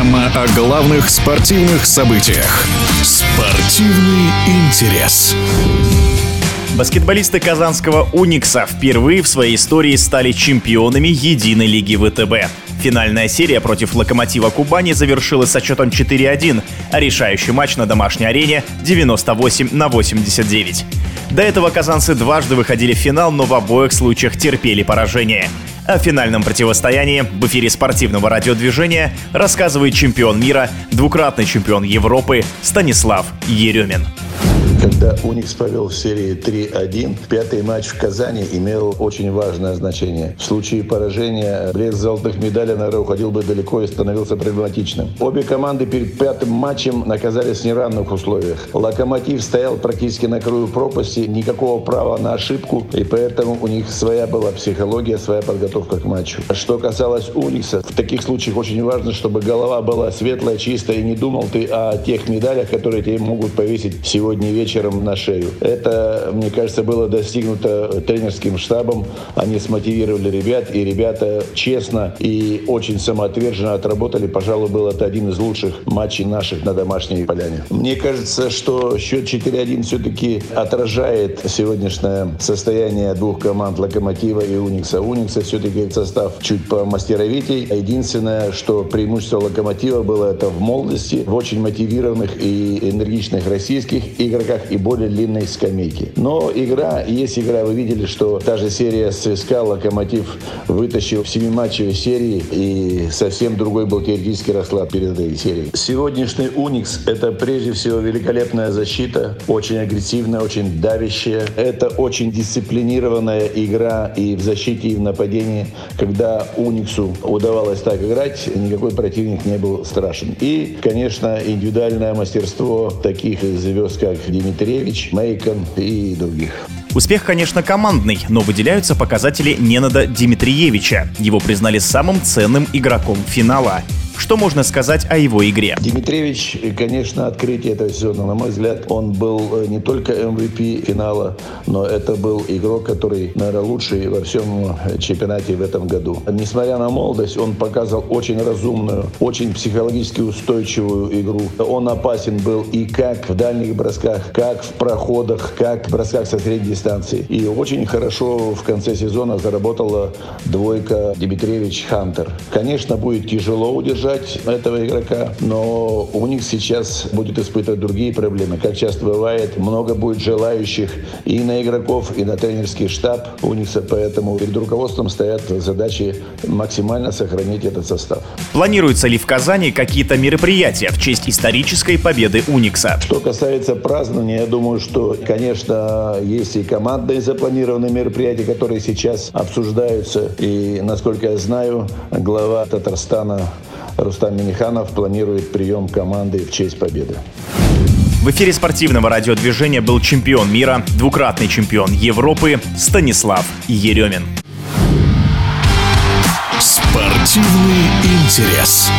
о главных спортивных событиях. Спортивный интерес. Баскетболисты казанского «Уникса» впервые в своей истории стали чемпионами единой лиги ВТБ. Финальная серия против «Локомотива Кубани» завершилась со счетом 4-1, а решающий матч на домашней арене 98 на 89. До этого казанцы дважды выходили в финал, но в обоих случаях терпели поражение. О финальном противостоянии в эфире спортивного радиодвижения рассказывает чемпион мира, двукратный чемпион Европы Станислав Еремин когда Уникс повел в серии 3-1, пятый матч в Казани имел очень важное значение. В случае поражения блеск золотых медалей, наверное, уходил бы далеко и становился проблематичным. Обе команды перед пятым матчем наказались в неравных условиях. Локомотив стоял практически на краю пропасти, никакого права на ошибку, и поэтому у них своя была психология, своя подготовка к матчу. Что касалось Уникса, в таких случаях очень важно, чтобы голова была светлая, чистая, и не думал ты о тех медалях, которые тебе могут повесить сегодня вечером вечером на шею. Это, мне кажется, было достигнуто тренерским штабом. Они смотивировали ребят, и ребята честно и очень самоотверженно отработали. Пожалуй, был это один из лучших матчей наших на домашней поляне. Мне кажется, что счет 4-1 все-таки отражает сегодняшнее состояние двух команд Локомотива и Уникса. Уникса все-таки состав чуть помастеровитей. Единственное, что преимущество Локомотива было это в молодости, в очень мотивированных и энергичных российских игроках и более длинной скамейки. Но игра, есть игра, вы видели, что та же серия с ЦСКА Локомотив вытащил в семиматчевой серии и совсем другой был теоретический расклад перед этой серией. Сегодняшний Уникс – это прежде всего великолепная защита, очень агрессивная, очень давящая. Это очень дисциплинированная игра и в защите, и в нападении. Когда Униксу удавалось так играть, никакой противник не был страшен. И, конечно, индивидуальное мастерство таких звезд, как Димитрий Дмитриевич, Мейкон и других. Успех, конечно, командный, но выделяются показатели Ненада Дмитриевича. Его признали самым ценным игроком финала. Что можно сказать о его игре? Дмитриевич, конечно, открытие этого сезона. На мой взгляд, он был э, не только MVP финала, но это был игрок, который, наверное, лучший во всем э, чемпионате в этом году. Несмотря на молодость, он показал очень разумную, очень психологически устойчивую игру. Он опасен был и как в дальних бросках, как в проходах, как в бросках со средней дистанции. И очень хорошо в конце сезона заработала двойка Дмитриевич-Хантер. Конечно, будет тяжело удержать удержать этого игрока, но у них сейчас будет испытывать другие проблемы. Как часто бывает, много будет желающих и на игроков, и на тренерский штаб Уникса, поэтому перед руководством стоят задачи максимально сохранить этот состав. Планируются ли в Казани какие-то мероприятия в честь исторической победы Уникса? Что касается празднования, я думаю, что, конечно, есть и командные запланированные мероприятия, которые сейчас обсуждаются. И, насколько я знаю, глава Татарстана Рустам Миниханов планирует прием команды в честь победы. В эфире спортивного радиодвижения был чемпион мира, двукратный чемпион Европы Станислав Еремин. Спортивный интерес.